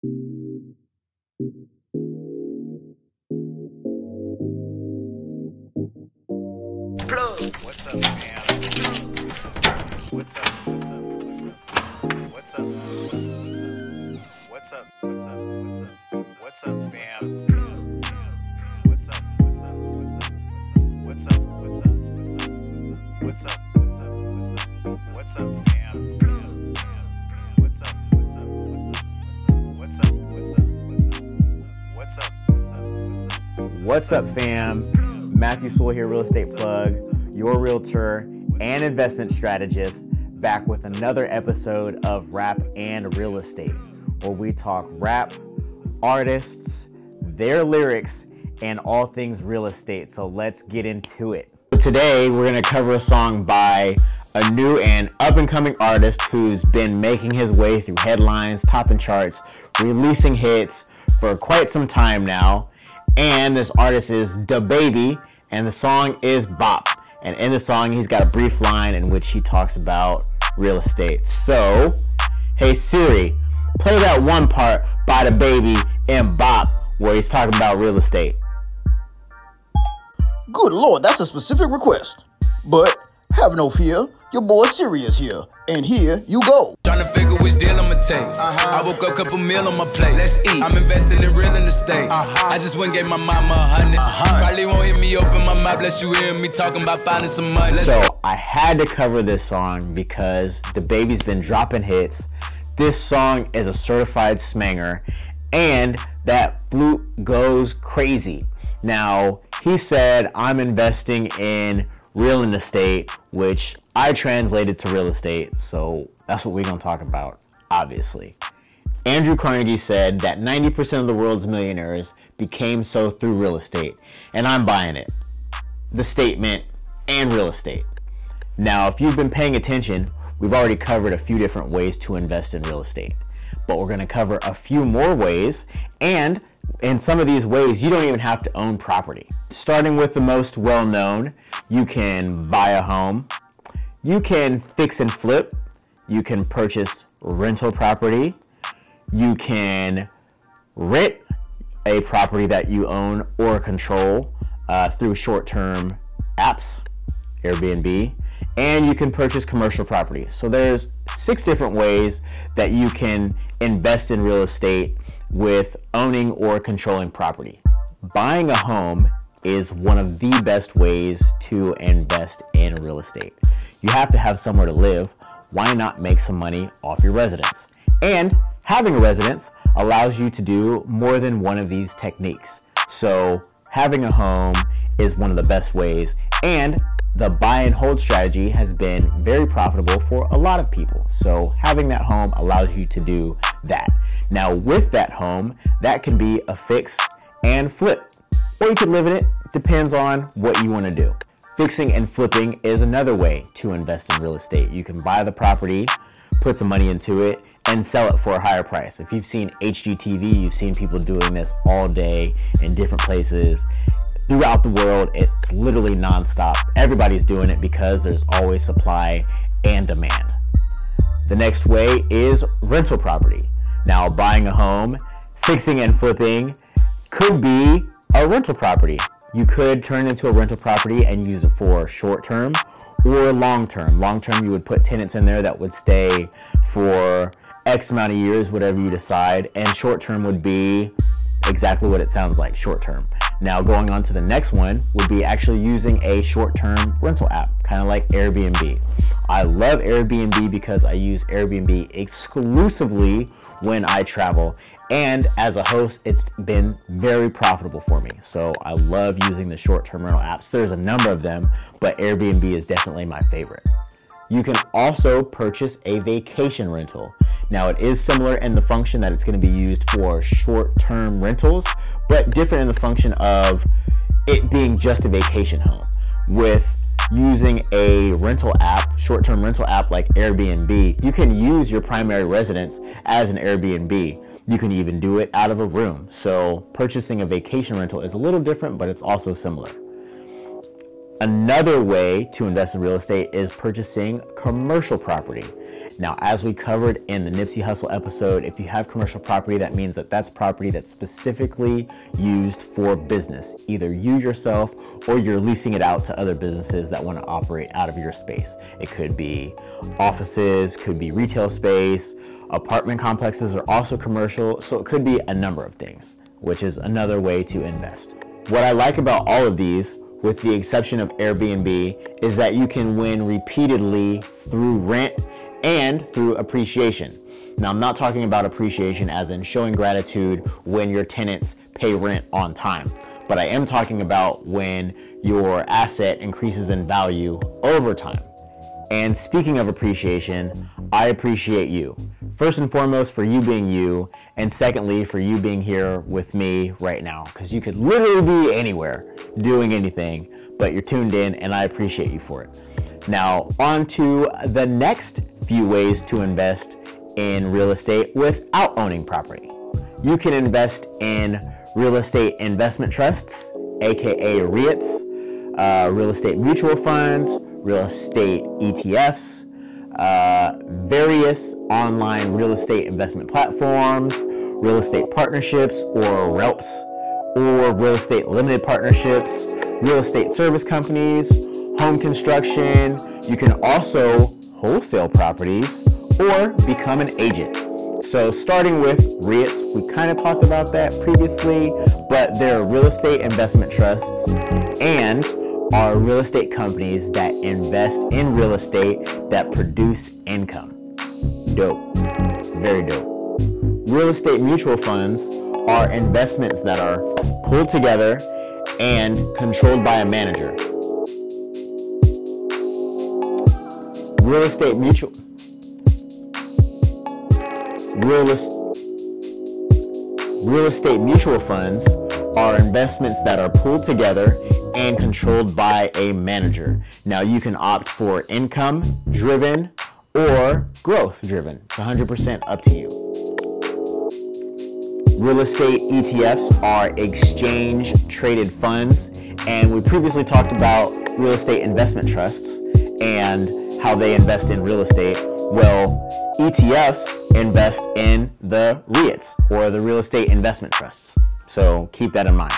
What's up, fam? What's up? What's up? What's up? What's up? What's up? What's fam? What's What's up, fam? Matthew Sewell here, Real Estate Plug, your realtor and investment strategist, back with another episode of Rap and Real Estate, where we talk rap, artists, their lyrics, and all things real estate. So let's get into it. Today, we're going to cover a song by a new and up and coming artist who's been making his way through headlines, topping charts, releasing hits for quite some time now. And this artist is DaBaby, and the song is Bop. And in the song, he's got a brief line in which he talks about real estate. So, hey Siri, play that one part by DaBaby in Bop where he's talking about real estate. Good lord, that's a specific request. But have no fear, your boy Sirius here, and here you go. Trying to figure which deal I'ma take. Uh-huh. I woke up, couple meal on my plate. Let's eat. I'm investing in real estate. Uh-huh. I just went and gave my mama a 100 Probably won't hear me open my mouth, bless you hear me talking about finding some money. Let's So I had to cover this song because DaBaby's been dropping hits. This song is a certified smanger, and that flute goes crazy. Now he said I'm investing in real estate, which I translated to real estate. So that's what we're gonna talk about, obviously. Andrew Carnegie said that 90% of the world's millionaires became so through real estate, and I'm buying it. The statement and real estate. Now, if you've been paying attention, we've already covered a few different ways to invest in real estate, but we're going to cover a few more ways, and in some of these ways, you don't even have to own property. Starting with the most well known, you can buy a home, you can fix and flip, you can purchase rental property, you can rent a property that you own or control uh, through short term apps, Airbnb, and you can purchase commercial property. So there's six different ways that you can invest in real estate with owning or controlling property. Buying a home is one of the best ways to invest in real estate. You have to have somewhere to live. Why not make some money off your residence? And having a residence allows you to do more than one of these techniques. So, having a home is one of the best ways, and the buy and hold strategy has been very profitable for a lot of people. So, having that home allows you to do that. Now, with that home, that can be a fix and flip, or you can live in it, depends on what you want to do. Fixing and flipping is another way to invest in real estate. You can buy the property, put some money into it, and sell it for a higher price. If you've seen HGTV, you've seen people doing this all day in different places throughout the world. It's literally nonstop. Everybody's doing it because there's always supply and demand. The next way is rental property. Now, buying a home, fixing and flipping could be a rental property. You could turn it into a rental property and use it for short term or long term. Long term, you would put tenants in there that would stay for X amount of years, whatever you decide, and short term would be exactly what it sounds like short term. Now, going on to the next one would be actually using a short term rental app, kind of like Airbnb. I love Airbnb because I use Airbnb exclusively when I travel. And as a host, it's been very profitable for me. So I love using the short term rental apps. There's a number of them, but Airbnb is definitely my favorite. You can also purchase a vacation rental. Now, it is similar in the function that it's going to be used for short term rentals, but different in the function of it being just a vacation home. With using a rental app, short term rental app like Airbnb, you can use your primary residence as an Airbnb. You can even do it out of a room. So, purchasing a vacation rental is a little different, but it's also similar. Another way to invest in real estate is purchasing commercial property. Now, as we covered in the Nipsey Hussle episode, if you have commercial property, that means that that's property that's specifically used for business. Either you yourself or you're leasing it out to other businesses that want to operate out of your space. It could be offices, could be retail space, apartment complexes are also commercial, so it could be a number of things, which is another way to invest. What I like about all of these with the exception of Airbnb, is that you can win repeatedly through rent and through appreciation. Now, I'm not talking about appreciation as in showing gratitude when your tenants pay rent on time, but I am talking about when your asset increases in value over time. And speaking of appreciation, I appreciate you. First and foremost, for you being you, and secondly, for you being here with me right now, because you could literally be anywhere doing anything, but you're tuned in, and I appreciate you for it. Now, on to the next few ways to invest in real estate without owning property. You can invest in real estate investment trusts, aka REITs, uh, real estate mutual funds, real estate ETFs, uh, various online real estate investment platforms, real estate partnerships or RELPs, or real estate limited partnerships, real estate service companies, home construction. You can also wholesale properties or become an agent. So starting with REITs, we kind of talked about that previously, but there are real estate investment trusts and are real estate companies that invest in real estate that produce income. Dope. Very dope. Real estate mutual funds are investments that are pulled together and controlled by a manager. Real estate mutual real, real estate mutual funds are investments that are pulled together and controlled by a manager. Now you can opt for income driven or growth driven. It's 100% up to you. Real estate ETFs are exchange traded funds, and we previously talked about real estate investment trusts and how they invest in real estate. Well, ETFs invest in the REITs or the real estate investment trusts. So keep that in mind.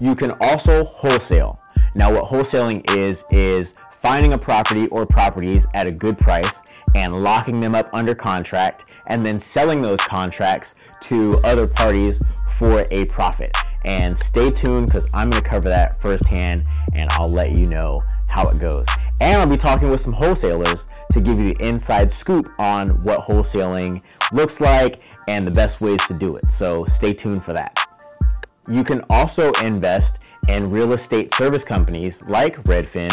You can also wholesale. Now what wholesaling is, is finding a property or properties at a good price and locking them up under contract and then selling those contracts to other parties for a profit. And stay tuned because I'm going to cover that firsthand and I'll let you know how it goes. And I'll be talking with some wholesalers to give you the inside scoop on what wholesaling looks like and the best ways to do it. So stay tuned for that. You can also invest in real estate service companies like Redfin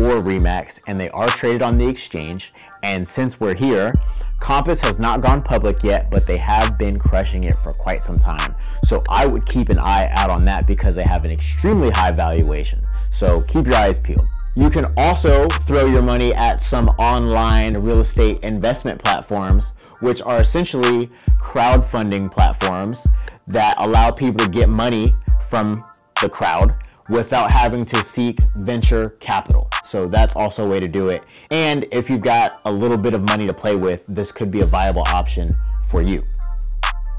or Remax, and they are traded on the exchange. And since we're here, Compass has not gone public yet, but they have been crushing it for quite some time. So I would keep an eye out on that because they have an extremely high valuation. So keep your eyes peeled. You can also throw your money at some online real estate investment platforms, which are essentially crowdfunding platforms that allow people to get money from the crowd without having to seek venture capital. So that's also a way to do it. And if you've got a little bit of money to play with, this could be a viable option for you.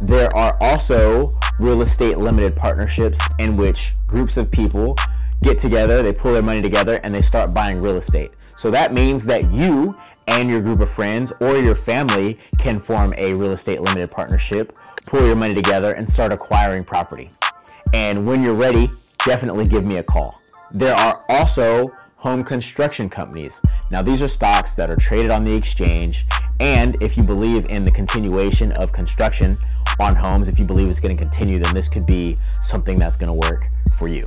There are also real estate limited partnerships in which groups of people get together, they pull their money together, and they start buying real estate. So that means that you and your group of friends or your family can form a real estate limited partnership, pull your money together, and start acquiring property. And when you're ready, definitely give me a call. There are also home construction companies. Now, these are stocks that are traded on the exchange. And if you believe in the continuation of construction on homes, if you believe it's going to continue, then this could be something that's going to work for you.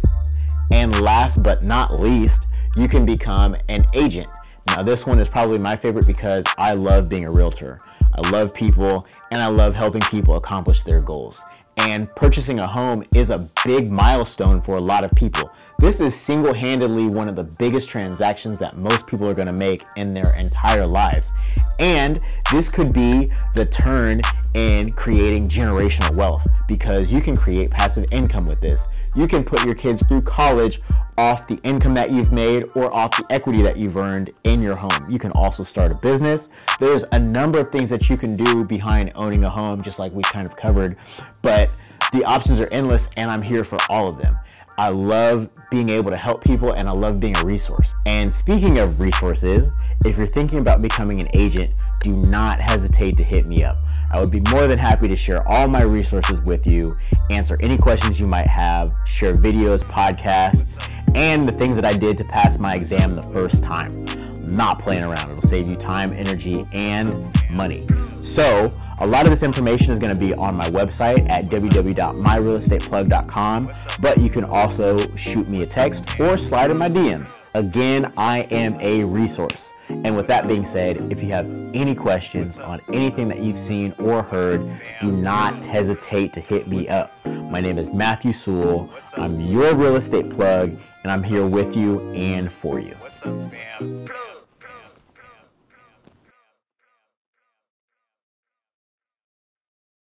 And last but not least, you can become an agent. Now, this one is probably my favorite because I love being a realtor. I love people and I love helping people accomplish their goals and purchasing a home is a big milestone for a lot of people. This is single-handedly one of the biggest transactions that most people are to make in their entire lives. And this could be the turn in creating generational wealth because you can create passive income with this. You can put your kids through college off the income that you've made or off the equity that you've earned in your home. You can also start a business. There's a number of things that you can do behind owning a home, just like we kind of covered, but the options are endless and I'm here for all of them. I love being able to help people and I love being a resource. And speaking of resources, if you're thinking about becoming an agent, do not hesitate to hit me up. I would be more than happy to share all my resources with you, answer any questions you might have, share videos, podcasts, and the things that I did to pass my exam the first time. I'm not playing around. It'll save you time, energy, and money. So, a lot of this information is going to be on my website at www.myrealestateplug.com, but you can also shoot me a text or slide in my DMs. Again, I am a resource. And with that being said, if you have any questions on anything that you've seen or heard, do not hesitate to hit me up. My name is Matthew Sewell. I'm your real estate plug, and I'm here with you and for you. What's up, fam?